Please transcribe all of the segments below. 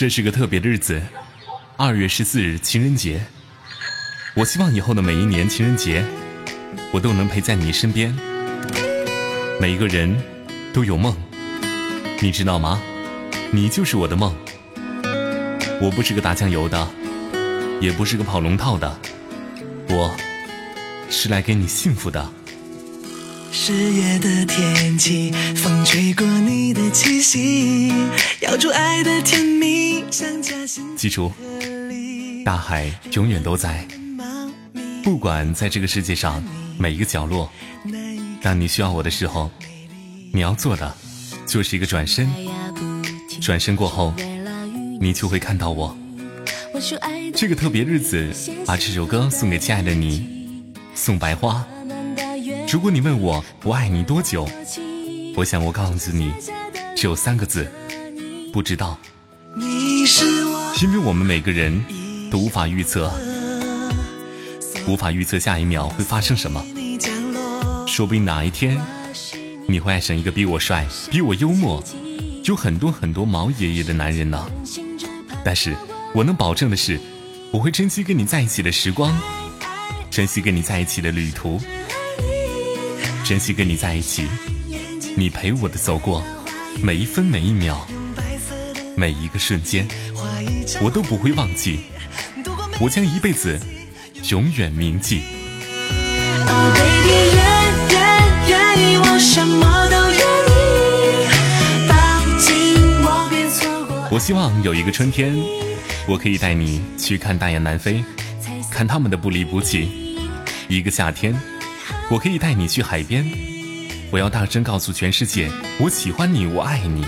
这是个特别的日子，二月十四日情人节。我希望以后的每一年情人节，我都能陪在你身边。每一个人都有梦，你知道吗？你就是我的梦。我不是个打酱油的，也不是个跑龙套的，我是来给你幸福的。十月的天气，风吹过你的气息，咬住爱的甜蜜，像夹心记住，大海永远都在，不管在这个世界上每一个角落，当你需要我的时候，你要做的就是一个转身，转身过后，你就会看到我。这个特别日子，把这首歌送给亲爱的你，送白花。如果你问我我爱你多久，我想我告诉你，只有三个字，不知道。你是我因为我们每个人都无法预测，无法预测下一秒会发生什么。说不定哪一天，你会爱上一个比我帅、比我幽默、有很多很多毛爷爷的男人呢。但是我能保证的是，我会珍惜跟你在一起的时光，珍惜跟你在一起的旅途，珍惜跟你在一起，你陪我的走过每一分每一秒，每一个瞬间，我都不会忘记，我将一辈子永远铭记。Oh baby，愿愿愿意，我什么都愿意，抱紧我，别错过。我希望有一个春天，我可以带你去看大雁南飞，看它们的不离不弃；一个夏天，我可以带你去海边，我要大声告诉全世界，我喜欢你，我爱你。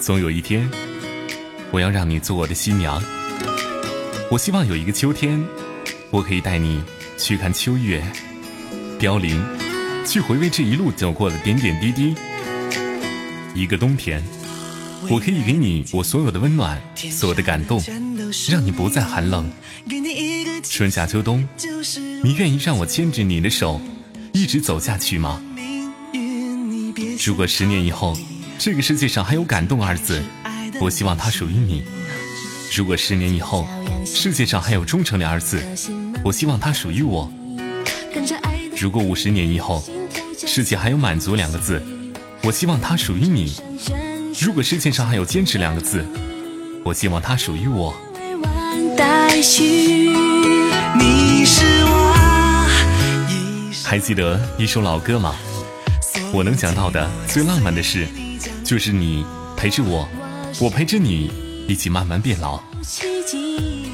总有一天，我要让你做我的新娘。我希望有一个秋天，我可以带你去看秋月、凋零，去回味这一路走过的点点滴滴。一个冬天。我可以给你我所有的温暖，所有的感动，让你不再寒冷。春夏秋冬，你愿意让我牵着你的手，一直走下去吗？如果十年以后，这个世界上还有感动二字，我希望它属于你；如果十年以后，世界上还有忠诚两字，我希望它属于我；如果五十年以后，世界还有满足两个字，我希望它属于你；如果世界上还有坚持两个字，我希望它属于我。还记得一首老歌吗？我能想到的最浪漫的事，就是你陪着我，我陪着你，一起慢慢变老。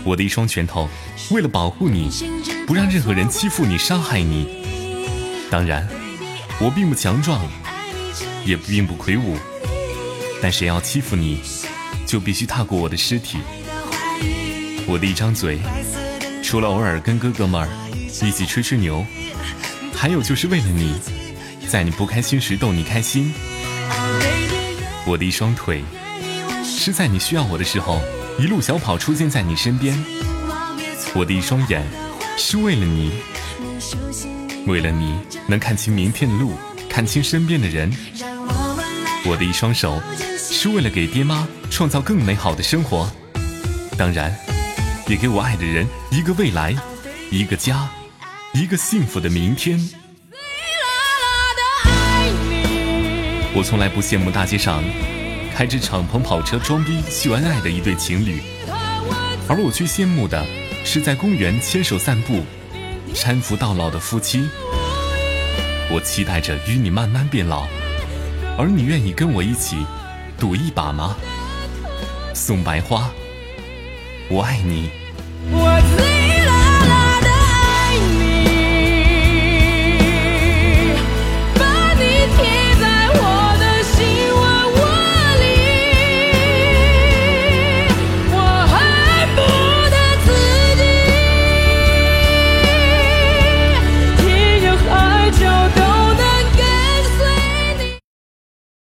我的一双拳头，为了保护你，不让任何人欺负你、伤害你。当然，我并不强壮，也并不魁梧，但谁要欺负你，就必须踏过我的尸体。我的一张嘴，除了偶尔跟哥哥们儿一起吹吹牛，还有就是为了你，在你不开心时逗你开心。我的一双腿，是在你需要我的时候，一路小跑出现在你身边。我的一双眼，是为了你，为了你能看清明天的路，看清身边的人。我的一双手，是为了给爹妈创造更美好的生活，当然，也给我爱的人一个未来，一个家，一个幸福的明天。我从来不羡慕大街上开着敞篷跑车装逼秀恩爱的一对情侣，而我却羡慕的是在公园牵手散步、搀扶到老的夫妻。我期待着与你慢慢变老，而你愿意跟我一起赌一把吗？送白花，我爱你。我